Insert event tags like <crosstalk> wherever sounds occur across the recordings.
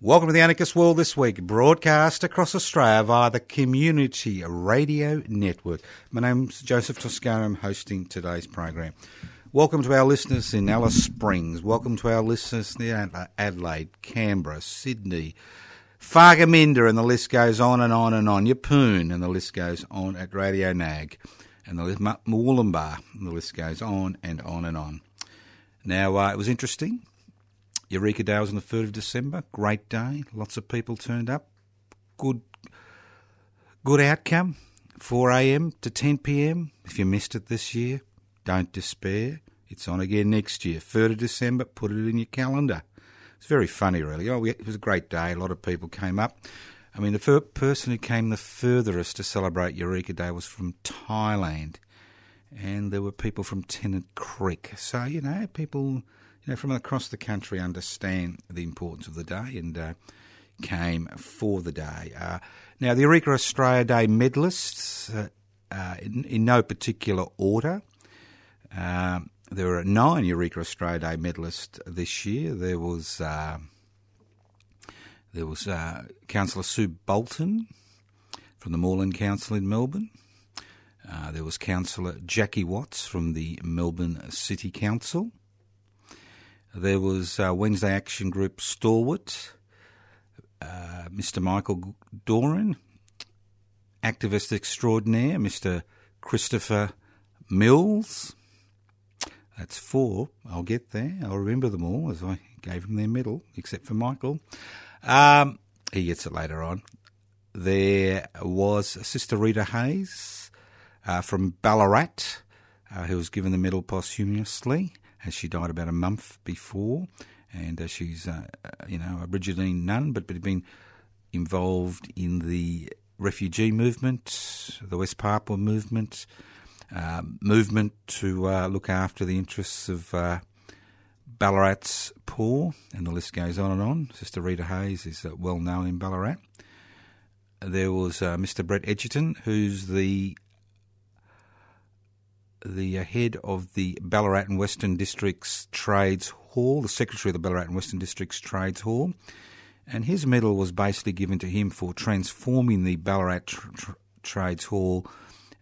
Welcome to the Anarchist World this week, broadcast across Australia via the Community Radio Network. My name's Joseph Toscano. I'm hosting today's program. Welcome to our listeners in Alice Springs. Welcome to our listeners in Adelaide, Canberra, Sydney, Fargaminda, and the list goes on and on and on. Yeppoon, and the list goes on at Radio Nag, and the list, Murwillumbah, and the list goes on and on and on. Now, uh, it was interesting. Eureka Day was on the 3rd of December. Great day. Lots of people turned up. Good, good outcome. 4 a.m. to 10 p.m. If you missed it this year, don't despair. It's on again next year. 3rd of December, put it in your calendar. It's very funny, really. Oh, it was a great day. A lot of people came up. I mean, the first person who came the furthest to celebrate Eureka Day was from Thailand. And there were people from Tennant Creek. So, you know, people you know, from across the country understand the importance of the day and uh, came for the day. Uh, now, the Eureka Australia Day medalists, uh, uh in, in, no particular order. Um, there were nine Eureka Australia Day medalists this year. There was uh, there was uh, Councillor Sue Bolton from the Moreland Council in Melbourne. there was Councillor Jackie Watts from the Melbourne City Council. There was uh, Wednesday Action Group Stalwart, uh, Mr. Michael Doran, activist extraordinaire, Mr. Christopher Mills. That's four. I'll get there. I'll remember them all as I gave them their medal, except for Michael. Um, he gets it later on. There was Sister Rita Hayes uh, from Ballarat, uh, who was given the medal posthumously as she died about a month before, and uh, she's uh, uh, you know a Brigidine nun, but had been involved in the refugee movement, the West Papua movement, uh, movement to uh, look after the interests of uh, Ballarat's poor, and the list goes on and on. Sister Rita Hayes is well known in Ballarat. There was Mr. Brett Edgerton, who's the the head of the Ballarat and Western Districts Trades Hall, the secretary of the Ballarat and Western Districts Trades Hall, and his medal was basically given to him for transforming the Ballarat tr- tr- Trades Hall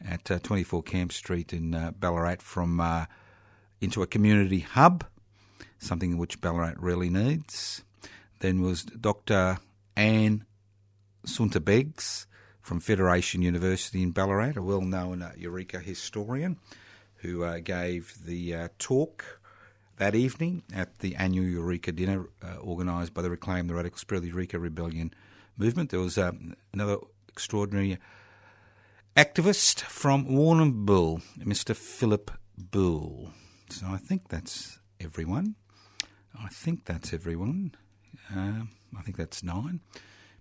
at uh, 24 Camp Street in uh, Ballarat from uh, into a community hub, something which Ballarat really needs. Then was Dr. Anne Sunter-Beggs from Federation University in Ballarat, a well-known uh, Eureka historian who uh, gave the uh, talk that evening at the annual Eureka dinner uh, organised by the Reclaim the Radical Spirit of the Eureka Rebellion movement. There was um, another extraordinary activist from Warrnambool, Mr. Philip Bull. So I think that's everyone. I think that's everyone. Um, I think that's nine.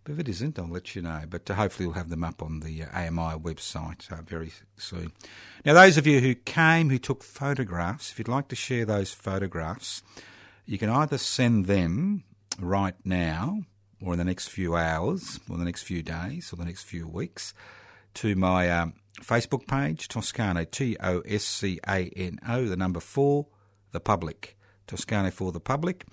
But if it isn't, I'll let you know. But hopefully, we'll have them up on the uh, AMI website uh, very soon. Now, those of you who came, who took photographs, if you'd like to share those photographs, you can either send them right now, or in the next few hours, or the next few days, or the next few weeks, to my um, Facebook page, Toscano, T O S C A N O, the number four, the public. Toscano for the public.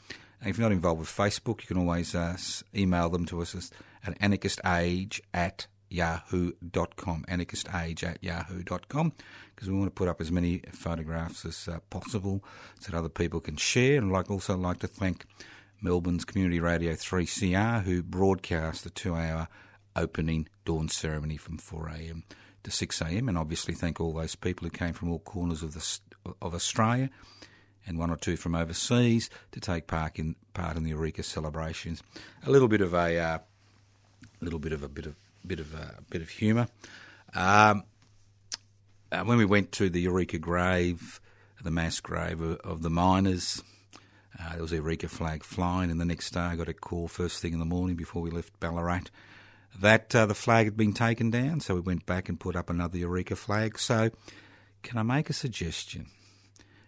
And if you're not involved with Facebook, you can always uh, email them to us at anarchistage at yahoo.com, anarchistage at yahoo.com, because we want to put up as many photographs as uh, possible so that other people can share. And I'd like, also like to thank Melbourne's community radio 3CR, who broadcast the two hour opening dawn ceremony from 4am to 6am. And obviously, thank all those people who came from all corners of, the, of Australia and one or two from overseas to take part in part in the Eureka celebrations. A little bit of a uh, little bit of a bit of bit of a bit of humour. Um, uh, when we went to the Eureka grave, the mass grave of, of the miners, uh, there was a Eureka flag flying, and the next day I got a call first thing in the morning before we left Ballarat that uh, the flag had been taken down. So we went back and put up another Eureka flag. So, can I make a suggestion?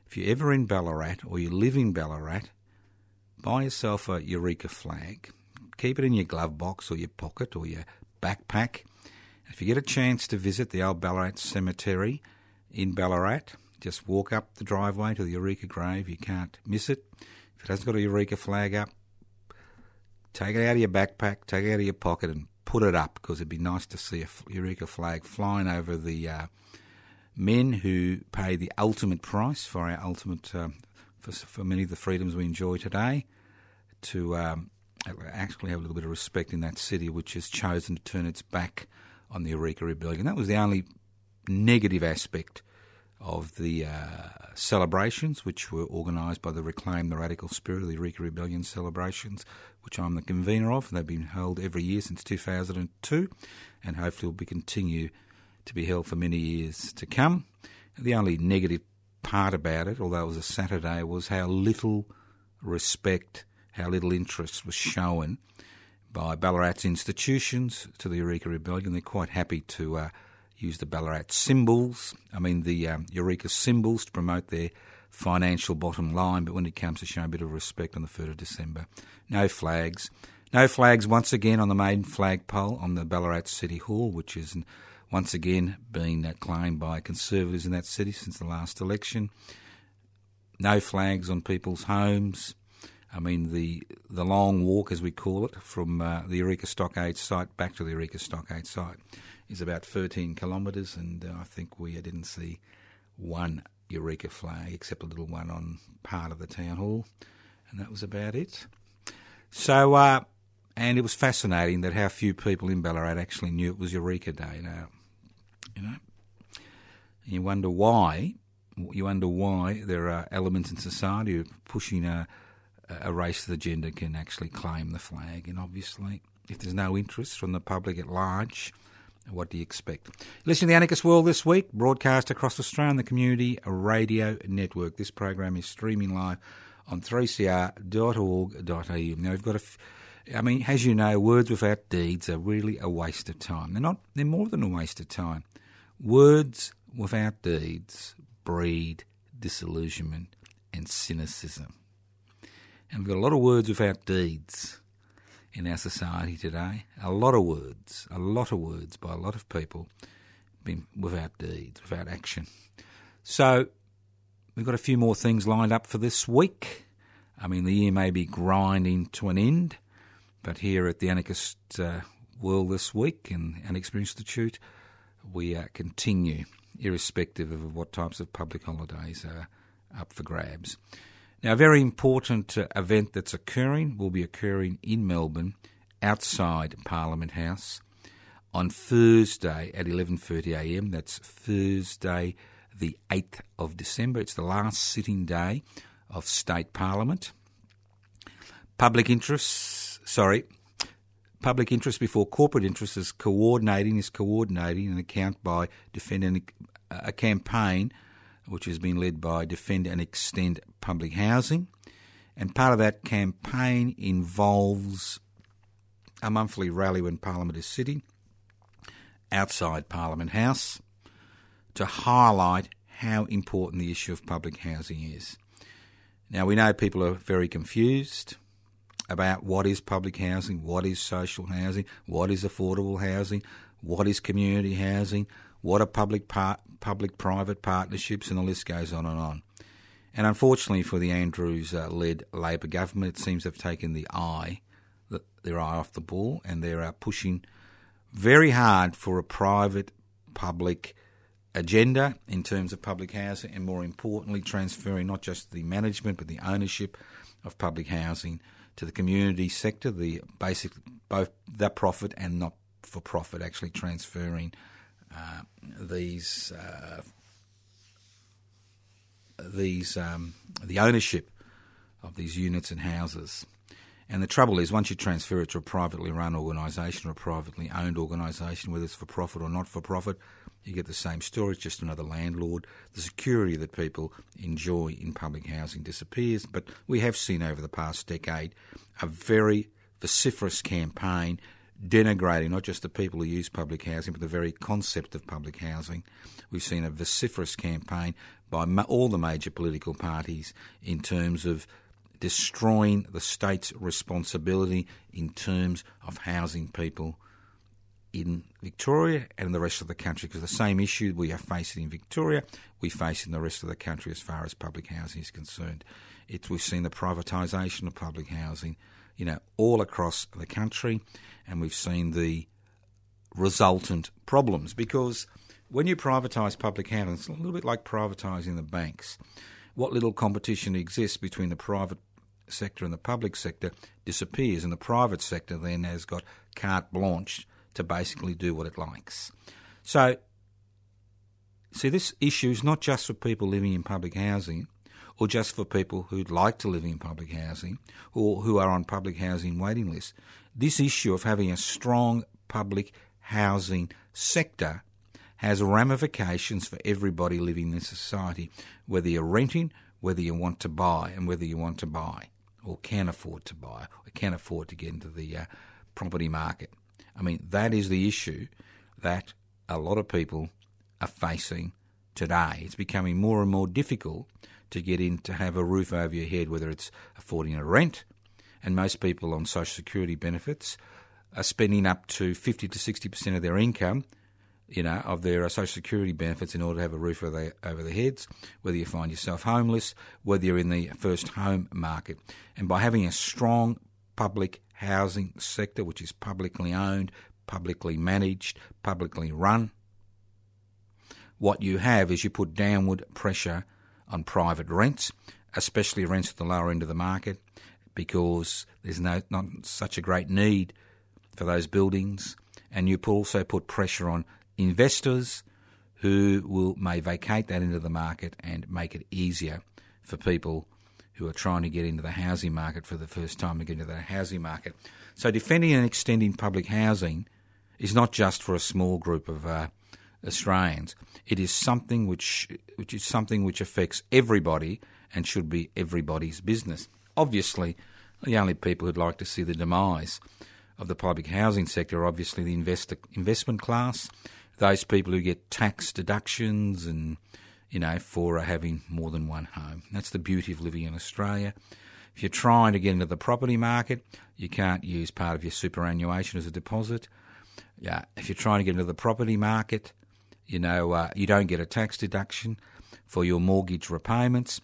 If you're ever in Ballarat or you live in Ballarat, buy yourself a Eureka flag. Keep it in your glove box or your pocket or your backpack. If you get a chance to visit the old Ballarat Cemetery in Ballarat, just walk up the driveway to the Eureka grave. You can't miss it. If it hasn't got a Eureka flag up, take it out of your backpack, take it out of your pocket, and put it up because it'd be nice to see a Eureka flag flying over the uh, men who pay the ultimate price for our ultimate, uh, for, for, many of the freedoms we enjoy today, to um, actually have a little bit of respect in that city which has chosen to turn its back on the Eureka Rebellion. That was the only negative aspect of the uh, celebrations, which were organised by the Reclaim the Radical Spirit of the Eureka Rebellion celebrations, which I'm the convener of. They've been held every year since 2002, and hopefully will be continue to be held for many years to come. The only negative part about it, although it was a Saturday, was how little respect, how little interest was shown by Ballarat's institutions to the Eureka Rebellion. They're quite happy to uh, use the Ballarat symbols, I mean the um, Eureka symbols to promote their financial bottom line, but when it comes to showing a bit of respect on the 3rd of December, no flags. No flags once again on the main flagpole on the Ballarat City Hall, which is once again been claimed by Conservatives in that city since the last election. No flags on people's homes. I mean, the the long walk, as we call it, from uh, the Eureka Stockade site back to the Eureka Stockade site is about 13 kilometres, and uh, I think we didn't see one Eureka flag except a little one on part of the town hall, and that was about it. So, uh, and it was fascinating that how few people in Ballarat actually knew it was Eureka Day. Now, you know, you wonder why. You wonder why there are elements in society pushing a, a race to the gender can actually claim the flag, and obviously, if there's no interest from the public at large, what do you expect? Listen to the Anarchist World this week, broadcast across Australia on the Community Radio Network. This program is streaming live on 3cr.org.au. Now, we've got a. F- I mean, as you know, words without deeds are really a waste of time. They're not. They're more than a waste of time. Words without deeds breed disillusionment and cynicism. And we've got a lot of words without deeds in our society today. A lot of words, a lot of words by a lot of people, been without deeds, without action. So we've got a few more things lined up for this week. I mean, the year may be grinding to an end, but here at the Anarchist uh, World this week and Anarchist Institute, we uh, continue, irrespective of what types of public holidays are up for grabs. Now, a very important uh, event that's occurring will be occurring in Melbourne outside Parliament House on Thursday at 11.30am. That's Thursday the 8th of December. It's the last sitting day of State Parliament. Public interests, sorry, public interest before corporate interest is coordinating, is coordinating an account by defending uh, a campaign which has been led by Defend and Extend Public Housing. And part of that campaign involves a monthly rally when Parliament is sitting outside Parliament House to highlight how important the issue of public housing is. Now, we know people are very confused about what is public housing, what is social housing, what is affordable housing, what is community housing, what are public par- public private partnerships, and the list goes on and on. And unfortunately for the Andrews uh, led Labor government, it seems they've taken the eye, their eye off the ball, and they're uh, pushing very hard for a private public agenda in terms of public housing, and more importantly, transferring not just the management but the ownership of public housing to the community sector, the basic both the profit and not for profit, actually transferring uh, these uh, these um, the ownership of these units and houses. And the trouble is, once you transfer it to a privately run organisation or a privately owned organisation, whether it's for profit or not for profit, you get the same story. It's just another landlord. The security that people enjoy in public housing disappears. But we have seen over the past decade a very vociferous campaign denigrating not just the people who use public housing, but the very concept of public housing. We've seen a vociferous campaign by all the major political parties in terms of destroying the state's responsibility in terms of housing people in Victoria and the rest of the country because the same issue we are facing in Victoria, we face in the rest of the country as far as public housing is concerned. It's, we've seen the privatisation of public housing, you know, all across the country, and we've seen the resultant problems because when you privatise public housing, it's a little bit like privatising the banks. What little competition exists between the private sector and the public sector disappears, and the private sector then has got carte blanche to basically do what it likes. So, see, this issue is not just for people living in public housing or just for people who'd like to live in public housing or who are on public housing waiting lists. This issue of having a strong public housing sector has ramifications for everybody living in society, whether you're renting, whether you want to buy, and whether you want to buy or can afford to buy or can afford to get into the uh, property market. I mean, that is the issue that a lot of people are facing today. It's becoming more and more difficult to get in to have a roof over your head, whether it's affording a rent, and most people on social security benefits are spending up to 50 to 60% of their income you know, of their social security benefits in order to have a roof over their, over their heads, whether you find yourself homeless, whether you're in the first home market. And by having a strong public housing sector, which is publicly owned, publicly managed, publicly run, what you have is you put downward pressure on private rents, especially rents at the lower end of the market, because there's no not such a great need for those buildings, and you also put pressure on investors who will may vacate that end of the market and make it easier for people who are trying to get into the housing market for the first time to get into the housing market. So defending and extending public housing is not just for a small group of uh, Australians. It is something which which is something which affects everybody and should be everybody's business. Obviously, the only people who'd like to see the demise of the public housing sector are obviously the investor, investment class those people who get tax deductions and you know for having more than one home. That's the beauty of living in Australia. If you're trying to get into the property market, you can't use part of your superannuation as a deposit. Yeah, if you're trying to get into the property market, you know uh, you don't get a tax deduction for your mortgage repayments.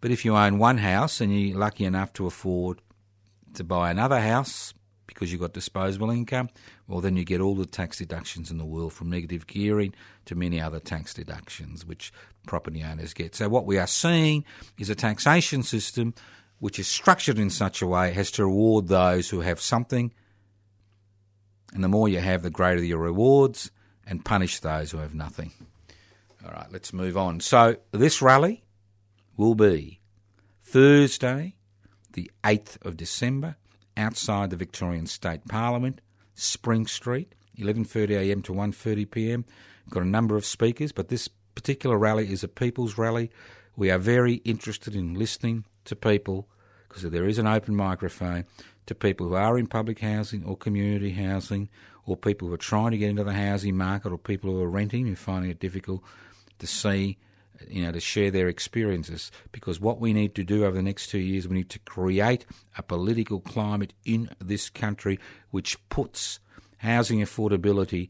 But if you own one house and you're lucky enough to afford to buy another house, because you've got disposable income, well, then you get all the tax deductions in the world from negative gearing to many other tax deductions which property owners get. So, what we are seeing is a taxation system which is structured in such a way as to reward those who have something, and the more you have, the greater your rewards, and punish those who have nothing. All right, let's move on. So, this rally will be Thursday, the 8th of December outside the Victorian State Parliament, Spring Street, 11.30am to 1.30pm. Got a number of speakers, but this particular rally is a people's rally. We are very interested in listening to people because there is an open microphone to people who are in public housing or community housing or people who are trying to get into the housing market or people who are renting are finding it difficult to see you know, to share their experiences. Because what we need to do over the next two years, we need to create a political climate in this country which puts housing affordability,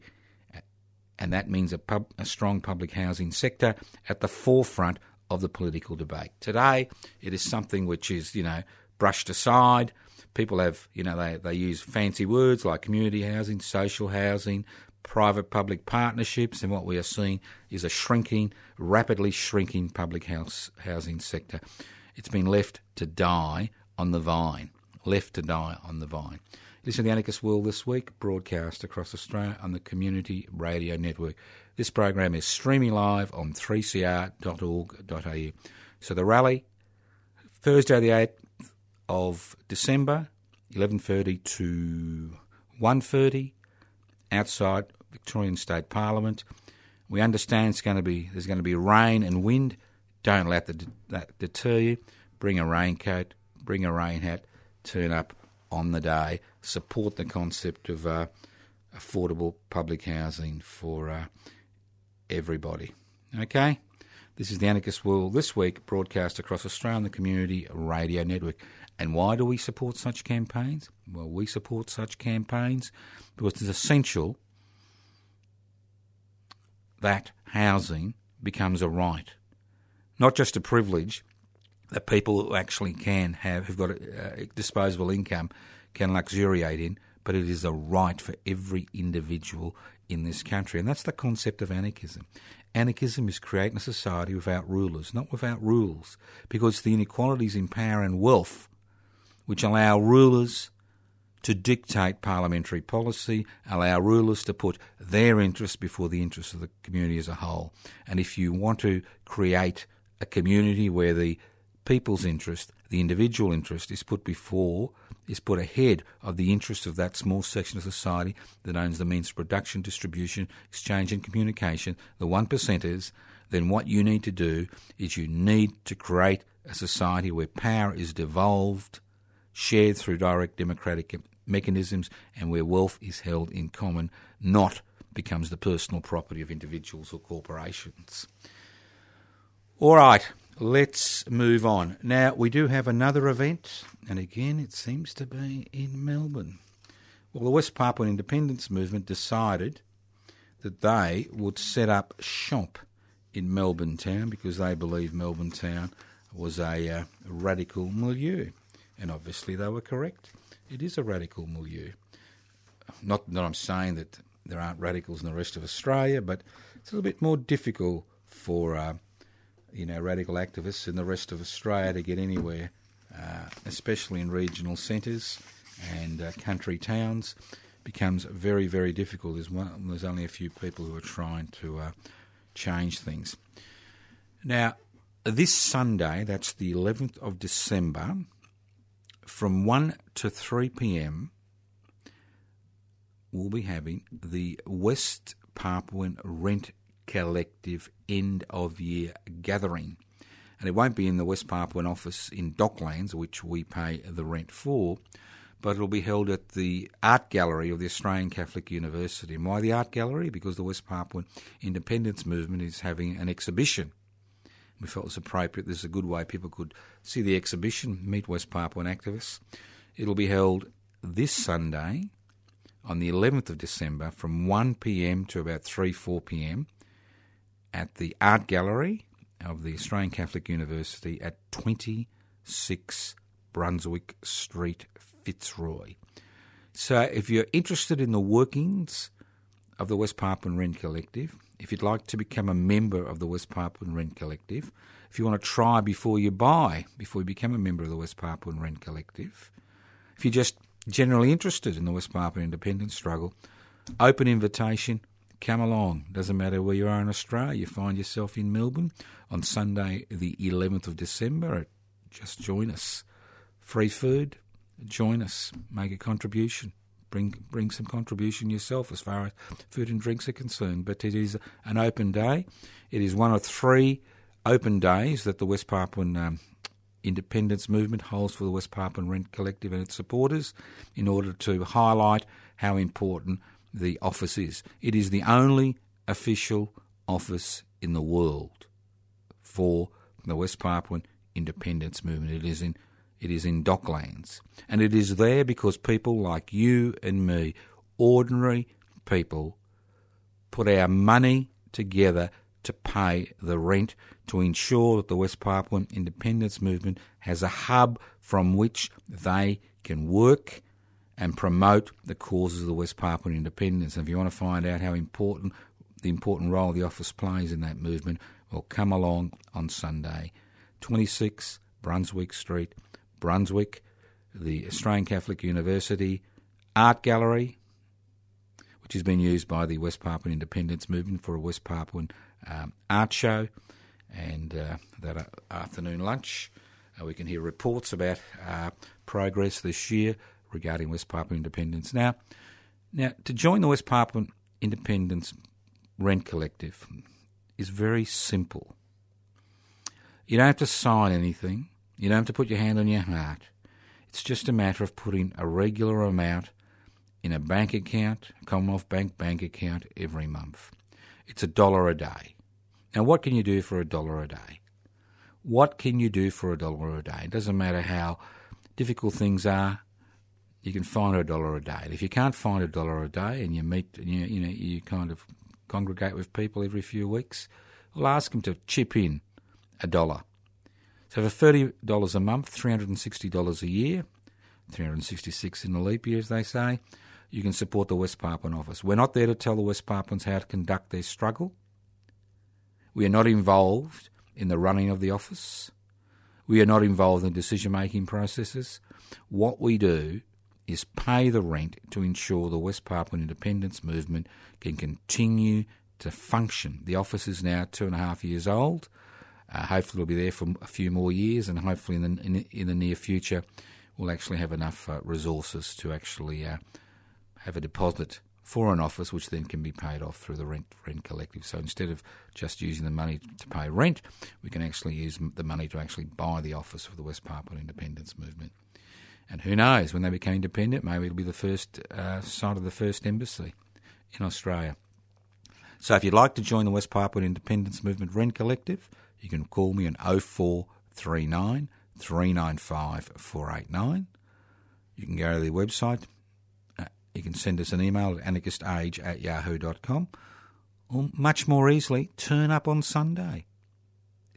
and that means a, pub, a strong public housing sector, at the forefront of the political debate. Today, it is something which is, you know, brushed aside. People have, you know, they, they use fancy words like community housing, social housing, private public partnerships, and what we are seeing is a shrinking, rapidly shrinking public house housing sector. It's been left to die on the vine. left to die on the vine. Listen to the Anarchist World this week, broadcast across Australia on the Community Radio Network. This program is streaming live on 3cr.org.au. So the rally, Thursday the 8th of December, 11.30 to 1.30, outside Victorian State Parliament. We understand it's going to be there's going to be rain and wind. Don't let that, that deter you. Bring a raincoat, bring a rain hat, turn up on the day. Support the concept of uh, affordable public housing for uh, everybody. Okay? This is the Anarchist World this week, broadcast across Australia on the Community Radio Network. And why do we support such campaigns? Well, we support such campaigns because it's essential that housing becomes a right, not just a privilege that people who actually can have, who've got a, uh, disposable income, can luxuriate in, but it is a right for every individual in this country. And that's the concept of anarchism. Anarchism is creating a society without rulers, not without rules, because the inequalities in power and wealth which allow rulers to dictate parliamentary policy, allow rulers to put their interests before the interests of the community as a whole. And if you want to create a community where the people's interest, the individual interest, is put before, is put ahead of the interest of that small section of society that owns the means of production, distribution, exchange, and communication, the one percenters, then what you need to do is you need to create a society where power is devolved, shared through direct democratic mechanisms, and where wealth is held in common, not becomes the personal property of individuals or corporations. All right, let's move on. Now, we do have another event, and again, it seems to be in Melbourne. Well, the West Papuan Independence Movement decided that they would set up shop in Melbourne town because they believe Melbourne town was a uh, radical milieu. And obviously they were correct. It is a radical milieu. Not that I'm saying that there aren't radicals in the rest of Australia, but it's a little bit more difficult for uh, you know radical activists in the rest of Australia to get anywhere, uh, especially in regional centres and uh, country towns. Becomes very very difficult. There's, one, there's only a few people who are trying to uh, change things. Now, this Sunday, that's the 11th of December, from 1 to 3 pm, we'll be having the West Papuan Rent Collective end of year gathering. And it won't be in the West Papuan office in Docklands, which we pay the rent for, but it'll be held at the Art Gallery of the Australian Catholic University. And why the Art Gallery? Because the West Papuan independence movement is having an exhibition we felt it was appropriate. This is a good way people could see the exhibition, meet West Papuan activists. It'll be held this Sunday on the 11th of December from 1 pm to about 3 4 pm at the Art Gallery of the Australian Catholic University at 26 Brunswick Street, Fitzroy. So, if you're interested in the workings of the West Papuan Rent Collective, if you'd like to become a member of the West Papuan Rent Collective, if you want to try before you buy, before you become a member of the West Papuan Rent Collective, if you're just generally interested in the West Papuan independence struggle, open invitation, come along. Doesn't matter where you are in Australia, you find yourself in Melbourne on Sunday, the 11th of December. Just join us. Free food, join us, make a contribution bring bring some contribution yourself as far as food and drinks are concerned. But it is an open day. It is one of three open days that the West Papuan um, independence movement holds for the West Papuan Rent Collective and its supporters in order to highlight how important the office is. It is the only official office in the world for the West Papuan independence movement. It is in it is in Docklands. And it is there because people like you and me, ordinary people, put our money together to pay the rent to ensure that the West Papuan independence movement has a hub from which they can work and promote the causes of the West Papuan independence. And if you want to find out how important the important role the office plays in that movement, well, come along on Sunday, 26 Brunswick Street, Brunswick. the Australian Catholic University Art Gallery, which has been used by the West Papuan Independence Movement for a West Papuan um, art show. And uh, that uh, afternoon lunch, uh, we can hear reports about uh, progress this year regarding West Papuan independence. Now, now to join the West Papuan Independence Rent Collective is very simple. You don't have to sign anything. You don't have to put your hand on your heart. It's just a matter of putting a regular amount in a bank account, Commonwealth Bank bank account every month. It's a dollar a day. Now, what can you do for a dollar a day? What can you do for a dollar a day? It doesn't matter how difficult things are. You can find a dollar a day. And if you can't find a dollar a day, and you meet, you, you know, you kind of congregate with people every few weeks, well, ask them to chip in a dollar. So for thirty dollars a month, three hundred and sixty dollars a year, three hundred and sixty-six in the leap year, as they say, you can support the West Papuan office. We're not there to tell the West Papuans how to conduct their struggle. We are not involved in the running of the office. We are not involved in decision making processes. What we do is pay the rent to ensure the West Papuan independence movement can continue to function. The office is now two and a half years old. Uh, hopefully, it'll be there for a few more years, and hopefully, in the, in, in the near future, we'll actually have enough uh, resources to actually uh, have a deposit for an office, which then can be paid off through the rent rent collective. So instead of just using the money to pay rent, we can actually use the money to actually buy the office for the West Papuan independence movement. And who knows, when they become independent, maybe it'll be the first uh, site of the first embassy in Australia. So if you'd like to join the West Papuan Independence Movement Rent Collective, you can call me on 0439 395 489. You can go to the website. Uh, you can send us an email at anarchistage at yahoo.com. Or much more easily, turn up on Sunday.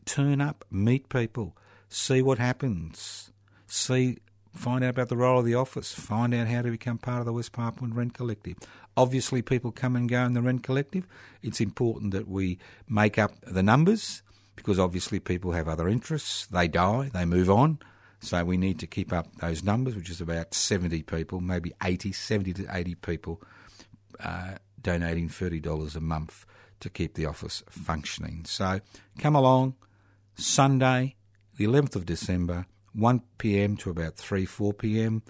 Turn up, meet people, see what happens, see find out about the role of the office, find out how to become part of the West Papuan Rent Collective. Obviously, people come and go in the Rent Collective. It's important that we make up the numbers because obviously people have other interests. They die, they move on. So we need to keep up those numbers, which is about 70 people, maybe 80, 70 to 80 people uh, donating $30 a month to keep the office functioning. So come along, Sunday, the 11th of December, 1 p.m. to about 3, 4 p.m.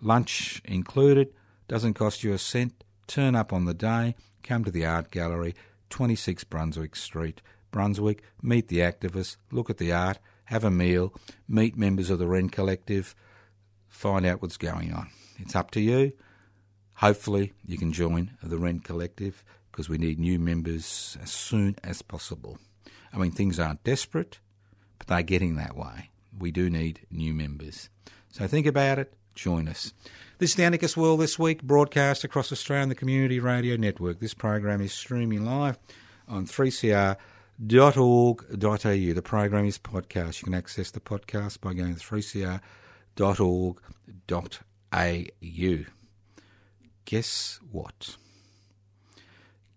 Lunch included, doesn't cost you a cent. Turn up on the day, come to the art gallery, 26 Brunswick Street, Brunswick, meet the activists, look at the art, have a meal, meet members of the Rent Collective, find out what's going on. It's up to you. Hopefully, you can join the Rent Collective because we need new members as soon as possible. I mean, things aren't desperate, but they're getting that way we do need new members. So think about it, join us. This is the Anarchist World this week, broadcast across Australia on the Community Radio Network. This program is streaming live on 3cr.org.au. The program is podcast. You can access the podcast by going to 3cr.org.au. Guess what?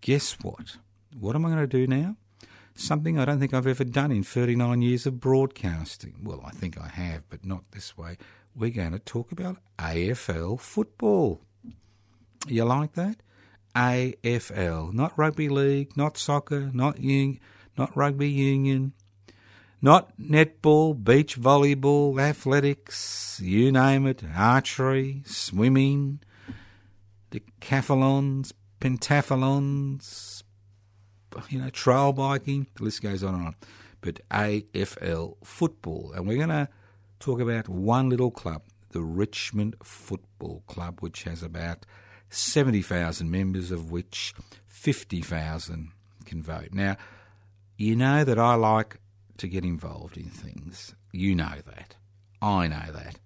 Guess what? What am I going to do now? Something I don't think I've ever done in 39 years of broadcasting. Well, I think I have, but not this way. We're going to talk about AFL football. You like that? AFL, not rugby league, not soccer, not un- not rugby union, not netball, beach volleyball, athletics, you name it, archery, swimming, decathlons, pentathlons, you know, trail biking, the list goes on and on. But AFL football. And we're going to talk about one little club, the Richmond Football Club, which has about 70,000 members, of which 50,000 can vote. Now, you know that I like to get involved in things. You know that. I know that.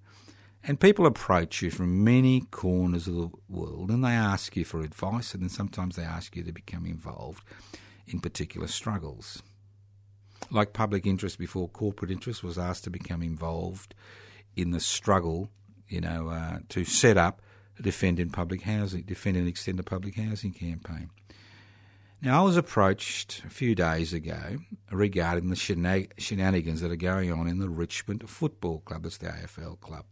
And people approach you from many corners of the world and they ask you for advice, and then sometimes they ask you to become involved in particular struggles. Like public interest before corporate interest was asked to become involved in the struggle, you know, uh, to set up a defend in public housing, defend and extend the public housing campaign. Now, I was approached a few days ago regarding the shenanigans that are going on in the Richmond Football Club, that's the AFL club.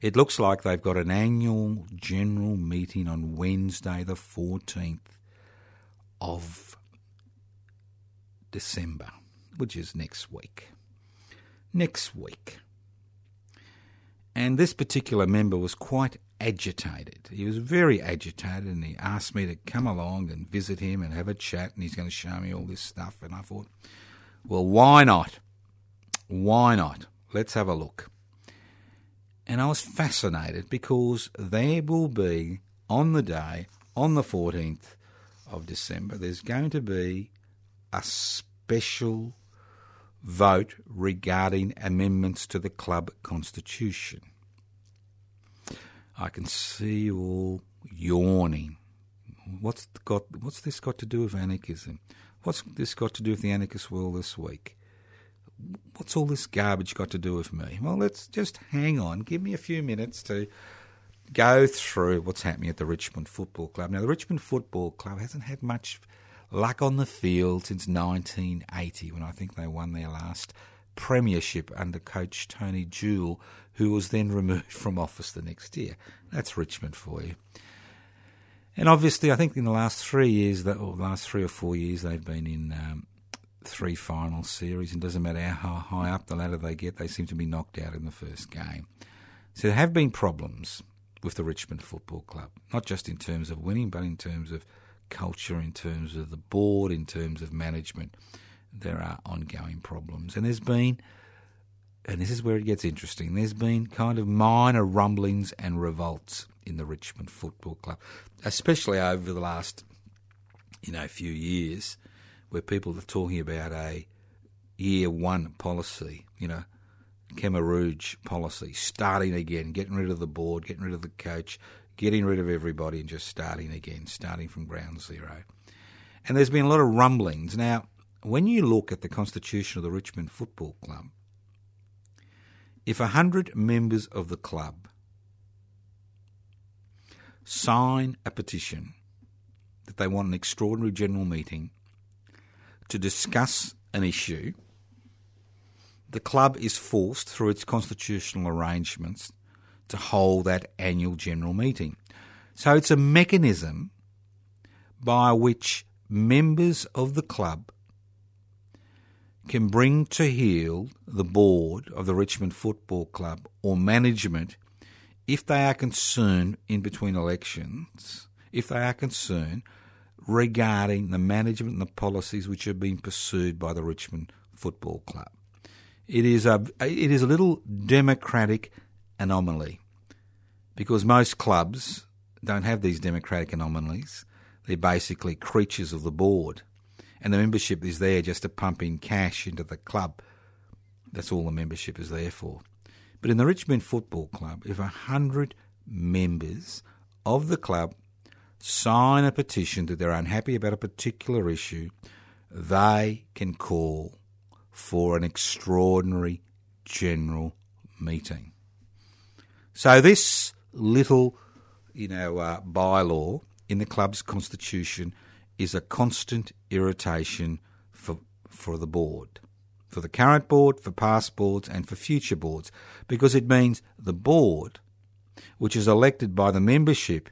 It looks like they've got an annual general meeting on Wednesday, the 14th of December, which is next week. Next week. And this particular member was quite agitated. He was very agitated and he asked me to come along and visit him and have a chat and he's going to show me all this stuff. And I thought, well, why not? Why not? Let's have a look. And I was fascinated because there will be, on the day, on the 14th of December, there's going to be a special vote regarding amendments to the club constitution. I can see you all yawning. What's got what's this got to do with anarchism? What's this got to do with the anarchist world this week? What's all this garbage got to do with me? Well, let's just hang on. Give me a few minutes to go through what's happening at the Richmond Football Club. Now, the Richmond Football Club hasn't had much luck on the field since 1980 when I think they won their last premiership under coach Tony Jewell, who was then removed from office the next year. That's Richmond for you. And obviously, I think in the last three years, that or last three or four years, they've been in um, three final series. And doesn't matter how high up the ladder they get, they seem to be knocked out in the first game. So there have been problems with the Richmond Football Club, not just in terms of winning, but in terms of culture, in terms of the board, in terms of management. There are ongoing problems. And there's been, and this is where it gets interesting, there's been kind of minor rumblings and revolts in the Richmond Football Club, especially over the last, you know, few years, where people are talking about a year one policy, you know, Khmer Rouge policy, starting again, getting rid of the board, getting rid of the coach, getting rid of everybody and just starting again, starting from ground zero. And there's been a lot of rumblings. Now, when you look at the constitution of the Richmond Football Club, if 100 members of the club sign a petition that they want an extraordinary general meeting to discuss an issue, the club is forced through its constitutional arrangements to hold that annual general meeting. So it's a mechanism by which members of the club can bring to heel the board of the Richmond Football Club or management if they are concerned in between elections, if they are concerned regarding the management and the policies which are being pursued by the Richmond Football Club. It is a it is a little democratic anomaly because most clubs don't have these democratic anomalies. They're basically creatures of the board. And the membership is there just to pump in cash into the club. That's all the membership is there for. But in the Richmond Football Club, if a hundred members of the club sign a petition that they're unhappy about a particular issue, they can call for an extraordinary general meeting. So this little, you know, uh, bylaw in the club's constitution is a constant irritation for for the board, for the current board, for past boards, and for future boards, because it means the board, which is elected by the membership,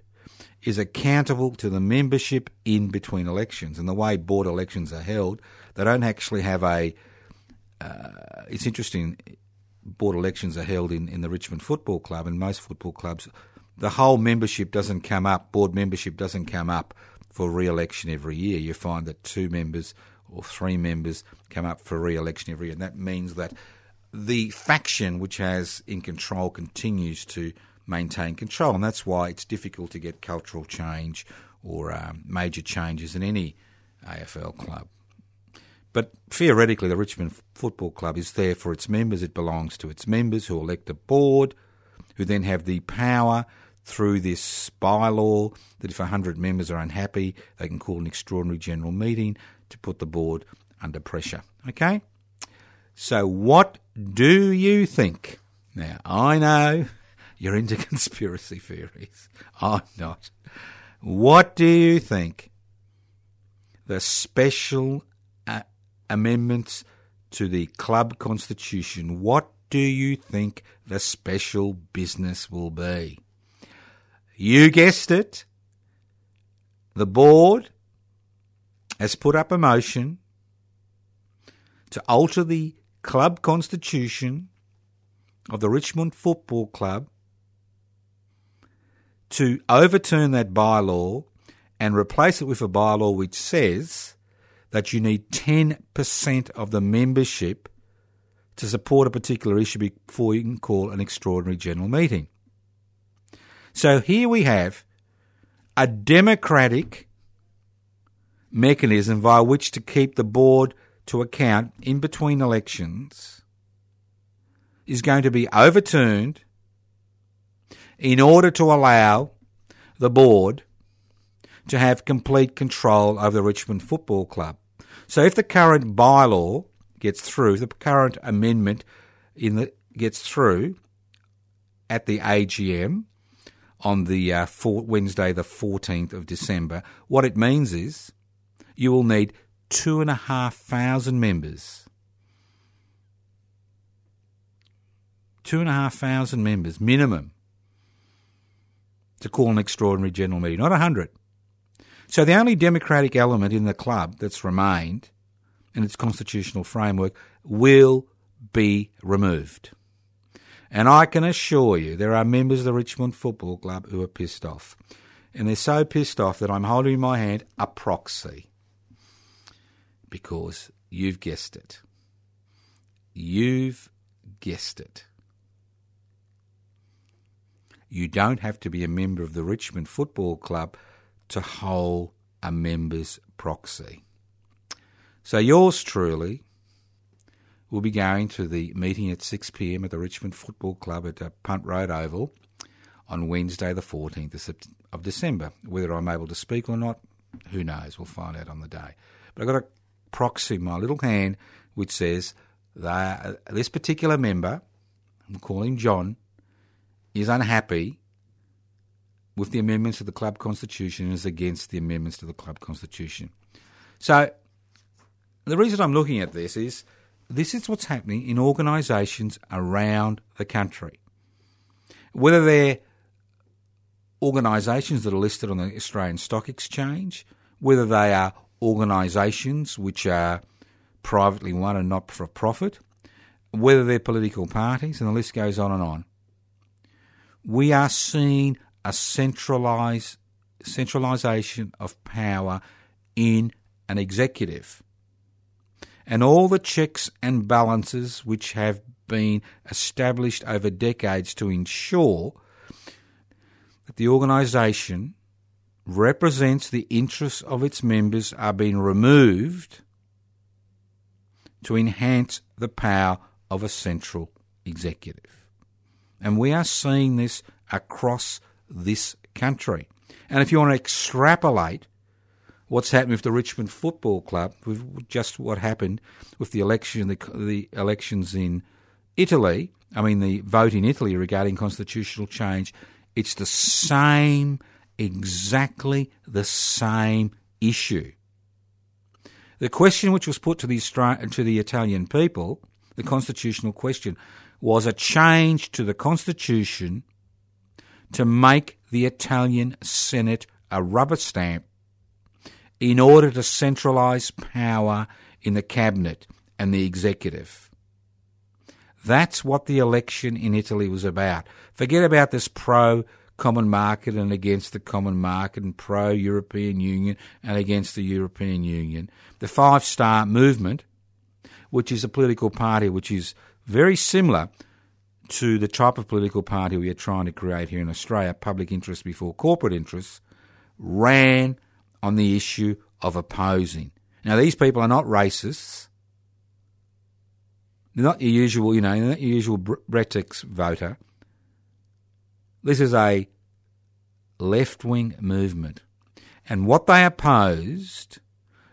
is accountable to the membership in between elections. And the way board elections are held, they don't actually have a. Uh, it's interesting board elections are held in, in the Richmond Football Club, and most football clubs, the whole membership doesn't come up, board membership doesn't come up for re election every year. You find that two members or three members come up for re election every year, and that means that the faction which has in control continues to maintain control, and that's why it's difficult to get cultural change or um, major changes in any AFL club. But theoretically, the Richmond Football Club is there for its members. It belongs to its members who elect a board, who then have the power through this bylaw that if 100 members are unhappy, they can call an extraordinary general meeting to put the board under pressure. Okay? So, what do you think? Now, I know <laughs> you're into <laughs> conspiracy theories. I'm not. What do you think the special amendments to the club constitution, what do you think the special business will be? You guessed it. The board has put up a motion to alter the club constitution of the Richmond Football Club to overturn that bylaw and replace it with a bylaw which says that you need 10% of the membership to support a particular issue before you can call an extraordinary general meeting. So here we have a democratic mechanism via which to keep the board to account in between elections is going to be overturned in order to allow the board to have complete control over the Richmond Football Club. So if the current bylaw gets through, the current amendment in the gets through at the AGM on the uh, four, Wednesday, the 14th of December, what it means is you will need two and a half thousand members. Two and a half thousand members minimum to call an extraordinary general meeting, not a hundred. So the only democratic element in the club that's remained in its constitutional framework will be removed. And I can assure you there are members of the Richmond Football Club who are pissed off. And they're so pissed off that I'm holding in my hand a proxy. Because you've guessed it. You've guessed it. You don't have to be a member of the Richmond Football Club to hold a member's proxy. So yours truly will be going to the meeting at 6 p.m. at the Richmond Football Club at uh, Punt Road Oval on Wednesday, the 14th of December. Whether I'm able to speak or not, who knows? We'll find out on the day. But I've got a proxy in my little hand which says uh, this particular member, I'm calling John, is unhappy with the amendments to the club constitution and is against the amendments to the club constitution. So the reason I'm looking at this is this is what's happening in organisations around the country. Whether they're organisations that are listed on the Australian Stock Exchange, whether they are organisations which are privately run and not for profit, whether they're political parties, and the list goes on and on we are seeing a centralised centralisation of power in an executive. And all the checks and balances which have been established over decades to ensure that the organisation represents the interests of its members are being removed to enhance the power of a central executive. And we are seeing this across this country. And if you want to extrapolate what's happened with the Richmond Football Club, with just what happened with the election, the, the elections in Italy, I mean the vote in Italy regarding constitutional change, it's the same, exactly the same issue. The question which was put to the to the Italian people, the constitutional question, was a change to the constitution to make the Italian Senate a rubber stamp in order to centralise power in the cabinet and the executive. That's what the election in Italy was about. Forget about this pro common market and against the common market and pro European Union and against the European Union. The Five Star Movement, which is a political party which is very similar to the type of political party we are trying to create here in Australia, public interest before corporate interests, ran on the issue of opposing. Now, these people are not racists. They're not your usual, you know, they're not your usual Brexit voter. This is a left wing movement. And what they opposed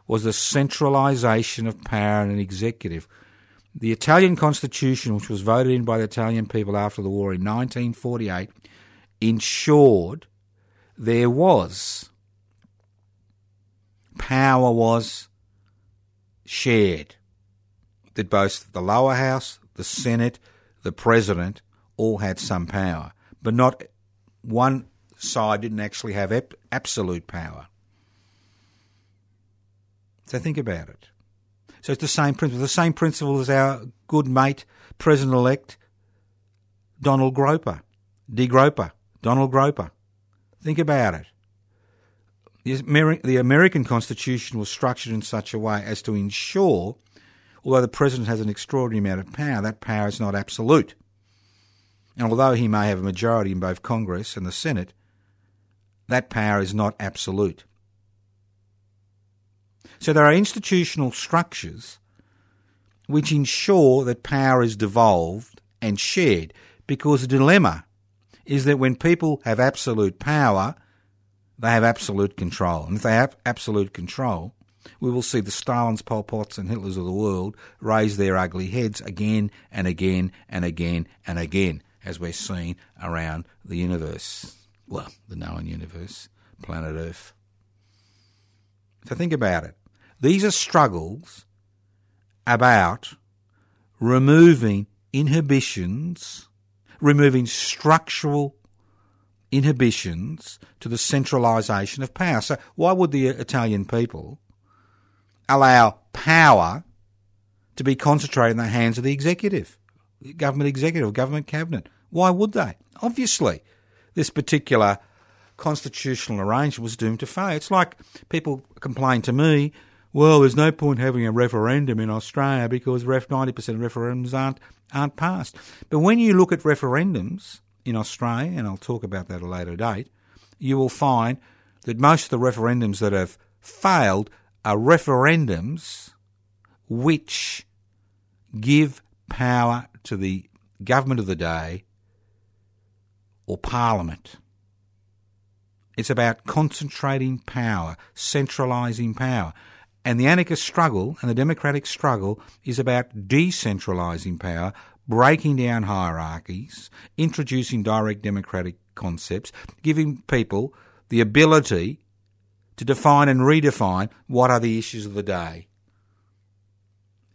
was the centralisation of power in an executive. The Italian constitution, which was voted in by the Italian people after the war in 1948, ensured there was power was shared. That both the lower house, the Senate, the president all had some power, but not one side didn't actually have absolute power. So think about it. So it's the same principle. The same principle as our good mate, President elect Donald Groper, D. Groper, Donald Groper. Think about it. The American Constitution was structured in such a way as to ensure, although the president has an extraordinary amount of power, that power is not absolute. And although he may have a majority in both Congress and the Senate, that power is not absolute. So there are institutional structures which ensure that power is devolved and shared because the dilemma is that when people have absolute power, they have absolute control. And if they have absolute control, we will see the Stalins, Pol Pots, and Hitlers of the world raise their ugly heads again and again and again and again, as we're seeing around the universe. Well, the known universe, planet Earth. So think about it. These are struggles about removing inhibitions, removing structural inhibitions to the centralisation of power. So, why would the Italian people allow power to be concentrated in the hands of the executive, government executive, government cabinet? Why would they? Obviously, this particular constitutional arrangement was doomed to fail. It's like people complain to me well, there's no point having a referendum in Australia because 90% of referendums aren't, aren't passed. But when you look at referendums in Australia, and I'll talk about that at a later date, you will find that most of the referendums that have failed are referendums which give power to the government of the day or parliament. It's about concentrating power, centralising power. And the anarchist struggle and the democratic struggle is about decentralising power, breaking down hierarchies, introducing direct democratic concepts, giving people the ability to define and redefine what are the issues of the day.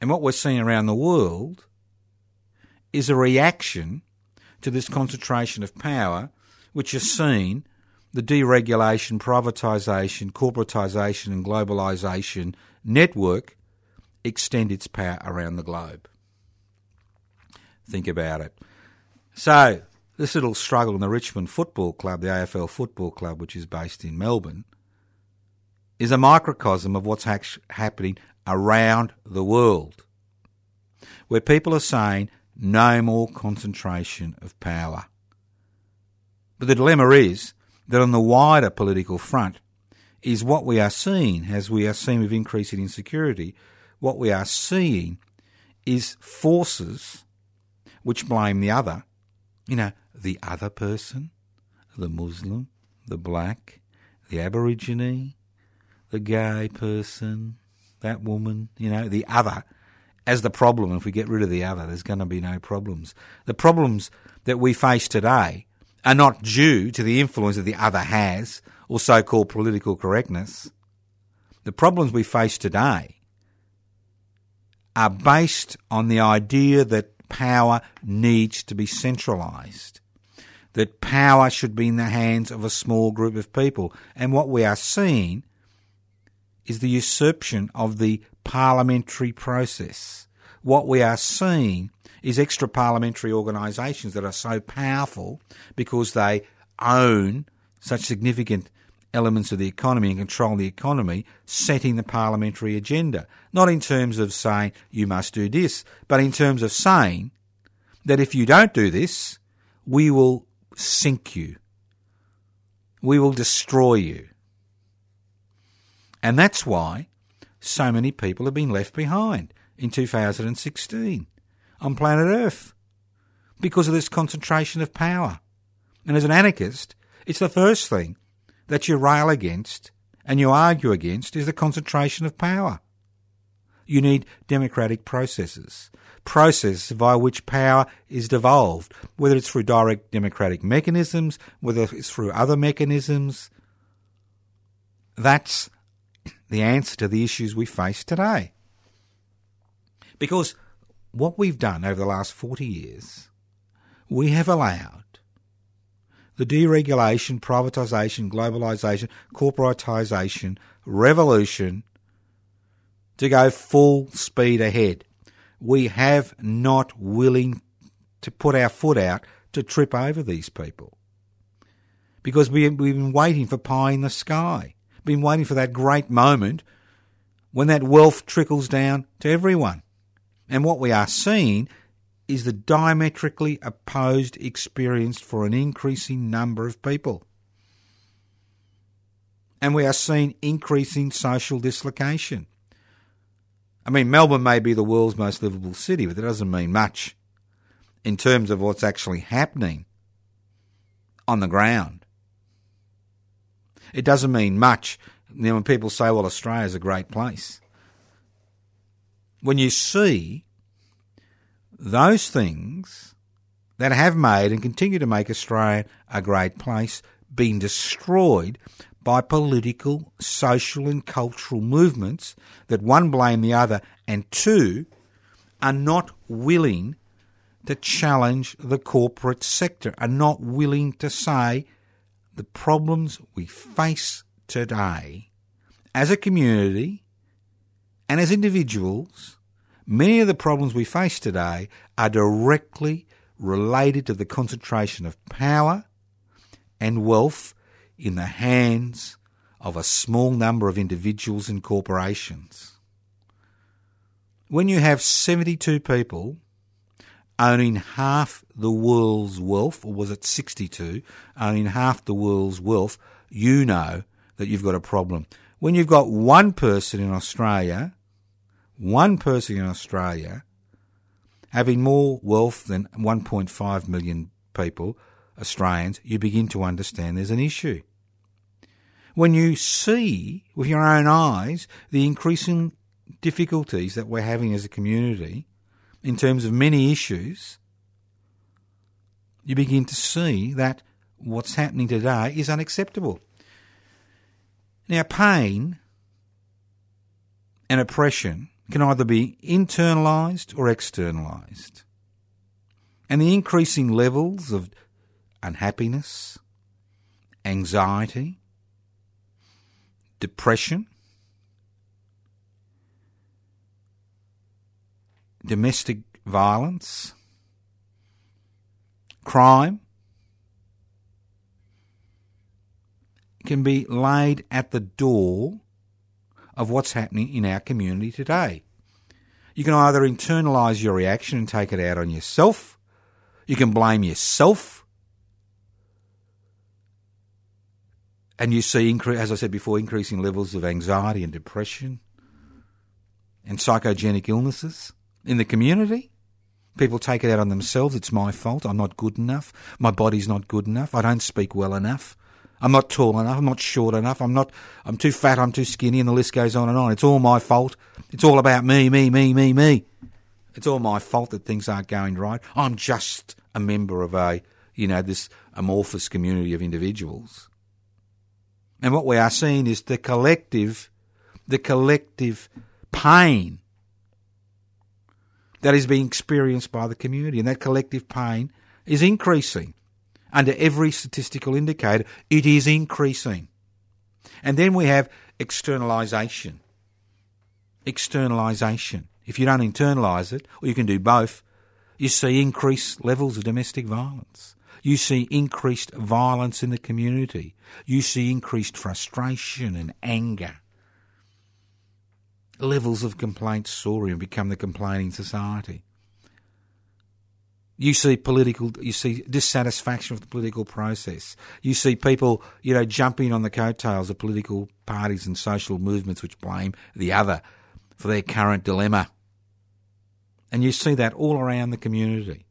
And what we're seeing around the world is a reaction to this concentration of power, which is seen the deregulation, privatisation, corporatisation, and globalisation network extend its power around the globe. Think about it. So, this little struggle in the Richmond Football Club, the AFL Football Club, which is based in Melbourne, is a microcosm of what's happening around the world, where people are saying no more concentration of power. But the dilemma is that on the wider political front is what we are seeing as we are seeing with increasing insecurity. What we are seeing is forces which blame the other. You know, the other person, the Muslim, the black, the Aborigine, the gay person, that woman, you know, the other as the problem. If we get rid of the other, there's going to be no problems. The problems that we face today are not due to the influence that the other has or so called political correctness. The problems we face today are based on the idea that power needs to be centralised, that power should be in the hands of a small group of people. And what we are seeing is the usurpation of the parliamentary process. What we are seeing is extra parliamentary organisations that are so powerful because they own such significant elements of the economy and control the economy, setting the parliamentary agenda. Not in terms of saying you must do this, but in terms of saying that if you don't do this, we will sink you. We will destroy you. And that's why so many people have been left behind in 2016 on planet Earth because of this concentration of power. And as an anarchist, it's the first thing that you rail against and you argue against is the concentration of power. You need democratic processes, processes via which power is devolved, whether it's through direct democratic mechanisms, whether it's through other mechanisms. That's the answer to the issues we face today. Because what we've done over the last 40 years we have allowed the deregulation, privatisation, globalisation, corporatisation, revolution to go full speed ahead. We have not willing to put our foot out to trip over these people. Because we, we've been waiting for pie in the sky, been waiting for that great moment when that wealth trickles down to everyone. And what we are seeing is the diametrically opposed experience for an increasing number of people. And we are seeing increasing social dislocation. I mean, Melbourne may be the world's most livable city, but that doesn't mean much in terms of what's actually happening on the ground. It doesn't mean much you know, when people say, well, Australia's a great place. When you see those things that have made and continue to make Australia a great place being destroyed by political, social, and cultural movements that one blame the other and two are not willing to challenge the corporate sector, are not willing to say the problems we face today as a community and as individuals, many of the problems we face today are directly related to the concentration of power and wealth in the hands of a small number of individuals and corporations. When you have 72 people owning half the world's wealth, or was it 62, owning half the world's wealth, you know that you've got a problem. When you've got one person in Australia, one person in Australia having more wealth than 1.5 million people, Australians, you begin to understand there's an issue. When you see with your own eyes the increasing difficulties that we're having as a community in terms of many issues, you begin to see that what's happening today is unacceptable. Now, pain and oppression can either be internalised or externalised. And the increasing levels of unhappiness, anxiety, depression, domestic violence, crime can be laid at the door of what's happening in our community today. You can either internalise your reaction and take it out on yourself, you can blame yourself, and you see, as I said before, increasing levels of anxiety and depression and psychogenic illnesses in the community. People take it out on themselves. It's my fault. I'm not good enough. My body's not good enough. I don't speak well enough. I'm not tall enough. I'm not short enough. I'm not. I'm too fat. I'm too skinny, and the list goes on and on. It's all my fault. It's all about me, me, me, me, me. It's all my fault that things aren't going right. I'm just a member of a, you know, this amorphous community of individuals. And what we are seeing is the collective, the collective pain that is being experienced by the community, and that collective pain is increasing under every statistical indicator, it is increasing. And then we have externalisation. Externalisation. If you don't internalise it, or you can do both, you see increased levels of domestic violence. You see increased violence in the community. You see increased frustration and anger. Levels of complaints soar and become the complaining society. You see political, you see dissatisfaction with the political process. You see people, you know, jumping on the coattails of political parties and social movements which blame the other for their current dilemma. And you see that all around the community.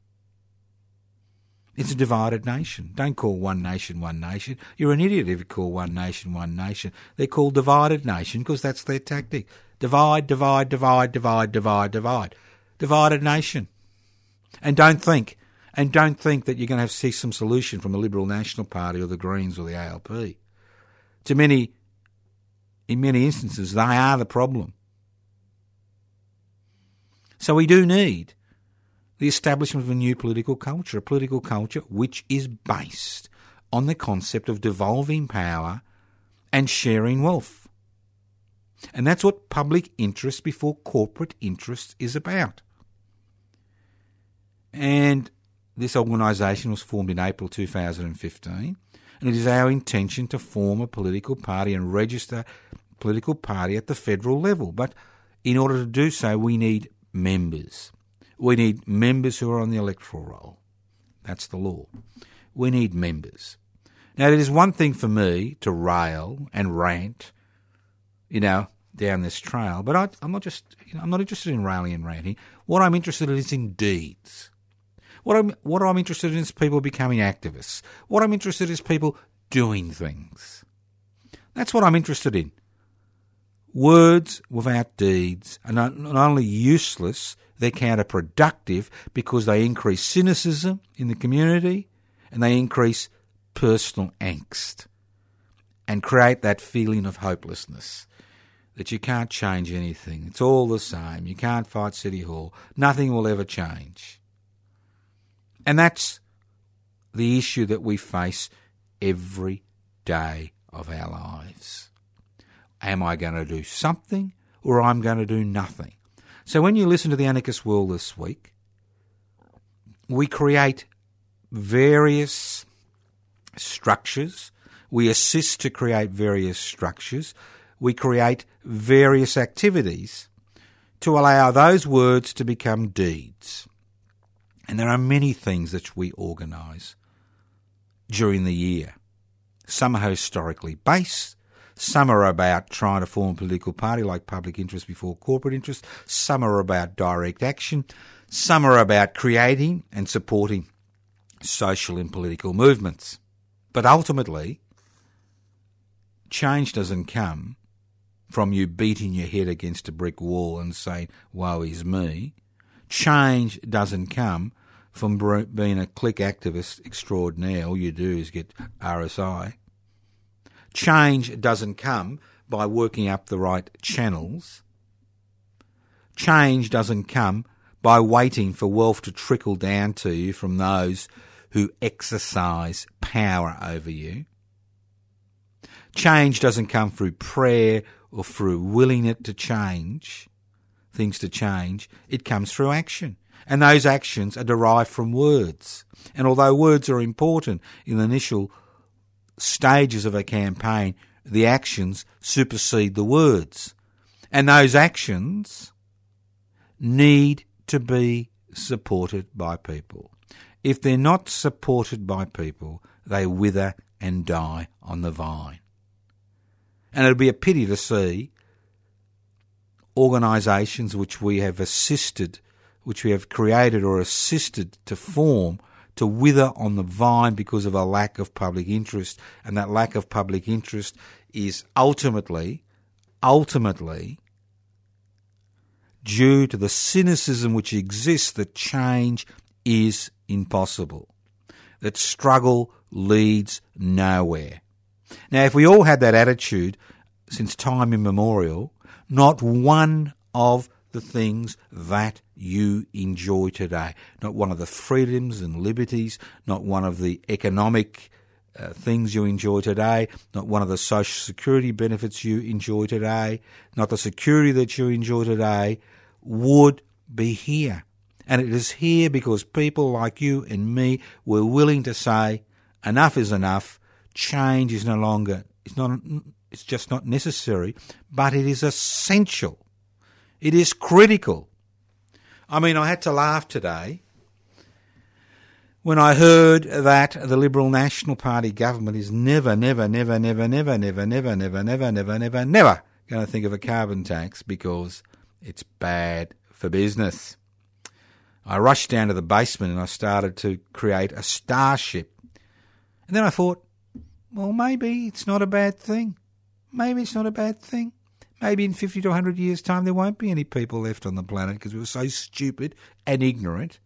It's a divided nation. Don't call one nation one nation. You're an idiot if you call one nation one nation. They're called divided nation because that's their tactic. Divide, divide, divide, divide, divide, divide. Divided nation. And don't think, and don't think that you're going to have see some solution from the Liberal National Party or the Greens or the ALP. To many, in many instances, they are the problem. So we do need the establishment of a new political culture, a political culture which is based on the concept of devolving power and sharing wealth. And that's what public interest before corporate interest is about. And this organisation was formed in April 2015, and it is our intention to form a political party and register political party at the federal level. But in order to do so, we need members. We need members who are on the electoral roll. That's the law. We need members. Now, it is one thing for me to rail and rant, you know, down this trail, but I, am not just, you know, I'm not interested in railing and ranting. What I'm interested in is in deeds. What I'm, what I'm interested in is people becoming activists. What I'm interested in is people doing things. That's what I'm interested in. Words without deeds are not, not only useless, they're counterproductive because they increase cynicism in the community and they increase personal angst and create that feeling of hopelessness that you can't change anything. It's all the same. You can't fight City Hall. Nothing will ever change. And that's the issue that we face every day of our lives. Am I going to do something or I'm going to do nothing? So when you listen to the Anarchist World this week, we create various structures. We assist to create various structures. We create various activities to allow those words to become deeds. And there are many things that we organise during the year. Some are historically based, some are about trying to form a political party like public interest before corporate interest. Some are about direct action. Some are about creating and supporting social and political movements. But ultimately, change doesn't come from you beating your head against a brick wall and saying, woe is me. Change doesn't come from being a click activist extraordinaire. All you do is get RSI. Change doesn't come by working up the right channels. Change doesn't come by waiting for wealth to trickle down to you from those who exercise power over you. Change doesn't come through prayer or through willing it to change, things to change. It comes through action. And those actions are derived from words. And although words are important in the initial stages of a campaign, the actions supersede the words. And those actions need to be supported by people. If they're not supported by people, they wither and die on the vine. And it'd be a pity to see organisations which we have assisted, which we have created or assisted to form, to wither on the vine because of a lack of public interest. And that lack of public interest is ultimately, ultimately, due to the cynicism which exists that change is impossible, that struggle leads nowhere. Now, if we all had that attitude since time immemorial, not one of the things that you enjoy today. Not one of the freedoms and liberties, not one of the economic uh, things you enjoy today, not one of the social security benefits you enjoy today, not the security that you enjoy today, would be here. And it is here because people like you and me were willing to say, enough is enough, change is no longer, it's not, it's just not necessary, but it is essential it is critical. I mean, I had to laugh today when I heard that the Liberal National Party government is never, never, never, never, never, never, never, never, never, never, never, never going to think of a carbon tax because it's bad for business. I rushed down to the basement and I started to create a starship. And then I thought, well, maybe it's not a bad thing. Maybe it's not a bad thing. Maybe in 50 to 100 years' time, there won't be any people left on the planet because we were so stupid and ignorant.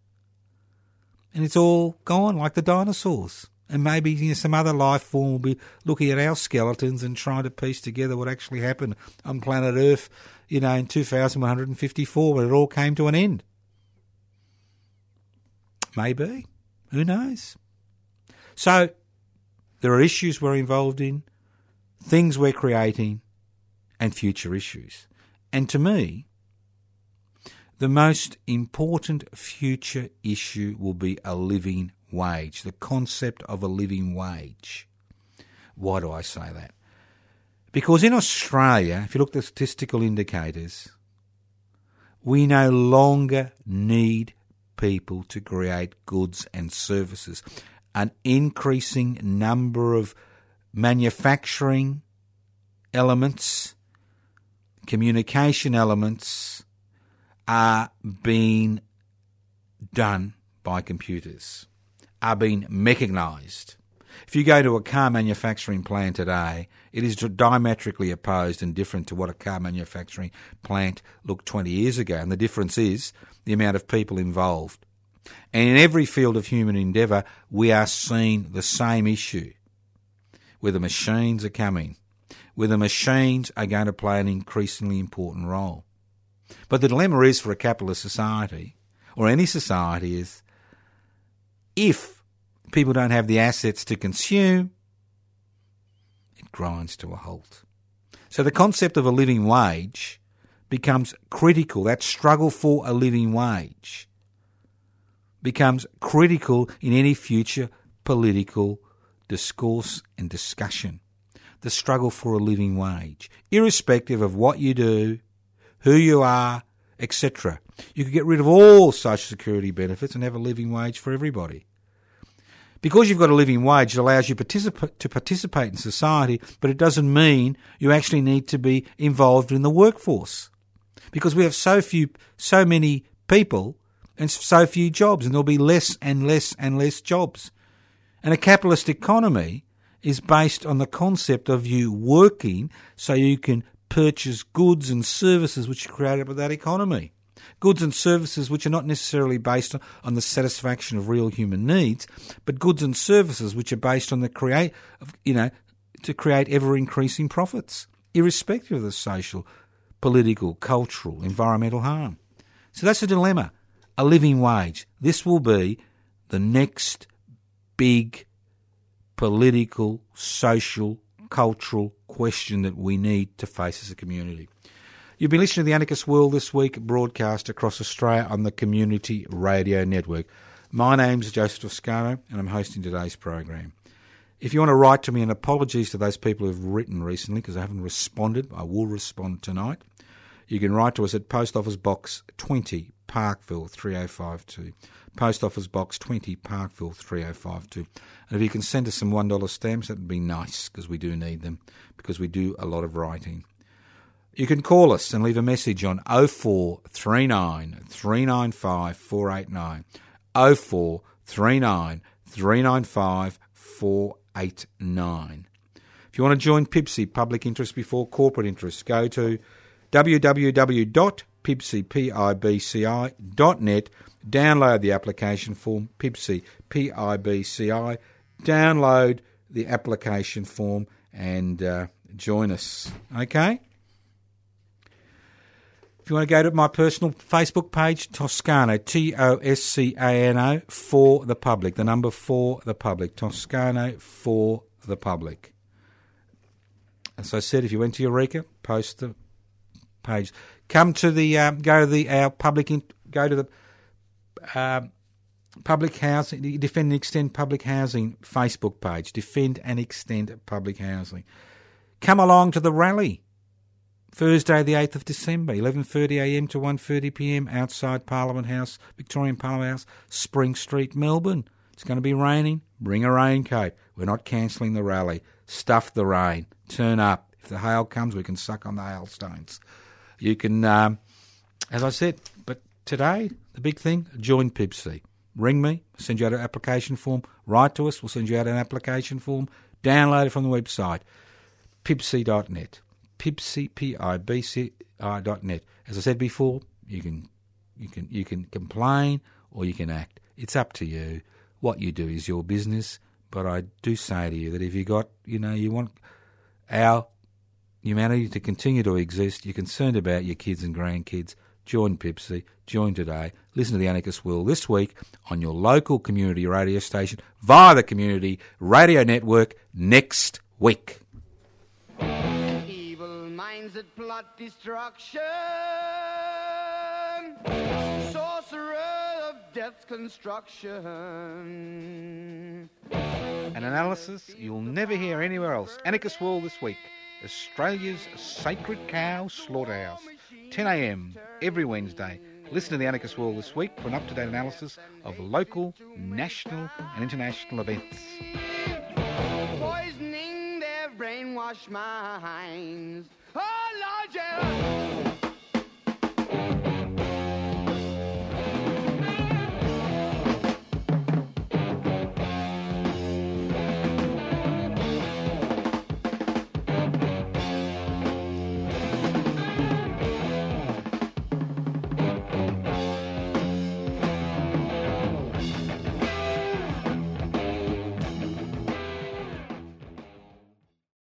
And it's all gone like the dinosaurs. And maybe you know, some other life form will be looking at our skeletons and trying to piece together what actually happened on planet Earth, you know, in 2154 when it all came to an end. Maybe. Who knows? So, there are issues we're involved in, things we're creating, and future issues. And to me, the most important future issue will be a living wage, the concept of a living wage. Why do I say that? Because in Australia, if you look at the statistical indicators, we no longer need people to create goods and services. An increasing number of manufacturing elements, communication elements are being done by computers, are being mechanised. If you go to a car manufacturing plant today, it is diametrically opposed and different to what a car manufacturing plant looked 20 years ago. And the difference is the amount of people involved. And in every field of human endeavour, we are seeing the same issue where the machines are coming, where the machines are going to play an increasingly important role. But the dilemma is for a capitalist society, or any society, is if people don't have the assets to consume, it grinds to a halt. So the concept of a living wage becomes critical. That struggle for a living wage becomes critical in any future political discourse and discussion. The struggle for a living wage, irrespective of what you do, who you are, etc. You could get rid of all social security benefits and have a living wage for everybody. Because you've got a living wage, it allows you particip- to participate in society, but it doesn't mean you actually need to be involved in the workforce. Because we have so few, so many people and so few jobs, and there'll be less and less and less jobs. And a capitalist economy is based on the concept of you working so you can purchase goods and services which are created by that economy goods and services which are not necessarily based on the satisfaction of real human needs, but goods and services which are based on the create, you know, to create ever increasing profits, irrespective of the social, political, cultural, environmental harm. So that's a dilemma. A living wage. This will be the next big political, social, cultural question that we need to face as a community. You've been listening to the Anarchist World this week, broadcast across Australia on the Community Radio Network. My name's Joseph Toscano, and I'm hosting today's program. If you want to write to me, and apologies to those people who've written recently because I haven't responded, I will respond tonight. You can write to us at Post Office Box 20, Parkville 3052. Post Office Box 20, Parkville 3052. And if you can send us some $1 stamps, that would be nice because we do need them because we do a lot of writing. You can call us and leave a message on 0439 395 489. 0439 395 489. If you want to join PIBCI, Public Interest Before Corporate Interest, go to www.pibci.net, download the application form, PIBCI, P-I-B-C-I, download the application form and uh, join us. Okay? If you want to go to my personal Facebook page, Toscano, T O S C A N O, for the public. The number for the public. Toscano for the public. As I said, if you went to Eureka, post the page. Come to the um, go to the our public in, go to the um, public housing defend and extend public housing Facebook page. Defend and extend public housing. Come along to the rally Thursday, the 8th of December, 11.30am to 1.30pm, outside Parliament House, Victorian Parliament House, Spring Street, Melbourne. It's going to be raining. Bring a raincoat. We're not cancelling the rally. Stuff the rain. Turn up. If the hail comes, we can suck on the hailstones. You can, um, as I said, today, the big thing, join PIBCI. Ring me, send you out an application form. Write to us, we'll send you out an application form. Download it from the website, pibci.net pibci.net. As I said before, you can you can you can complain or you can act. It's up to you. What you do is your business. But I do say to you that if you got you know you want our humanity to continue to exist, you're concerned about your kids and grandkids, join PIBCI, join today. Listen to the Anarchist World this week on your local community radio station via the Community Radio Network next week. Evil minds that plot destruction. Sorcerer of death's construction. An analysis you'll never hear anywhere else. Anarchist World this week. Australia's sacred cow slaughterhouse. 10am every Wednesday. Listen to the Anarchist World this week for an up to date analysis of local, national, and international events. Poisoning their brainwashed minds. Oh, Lord, yeah.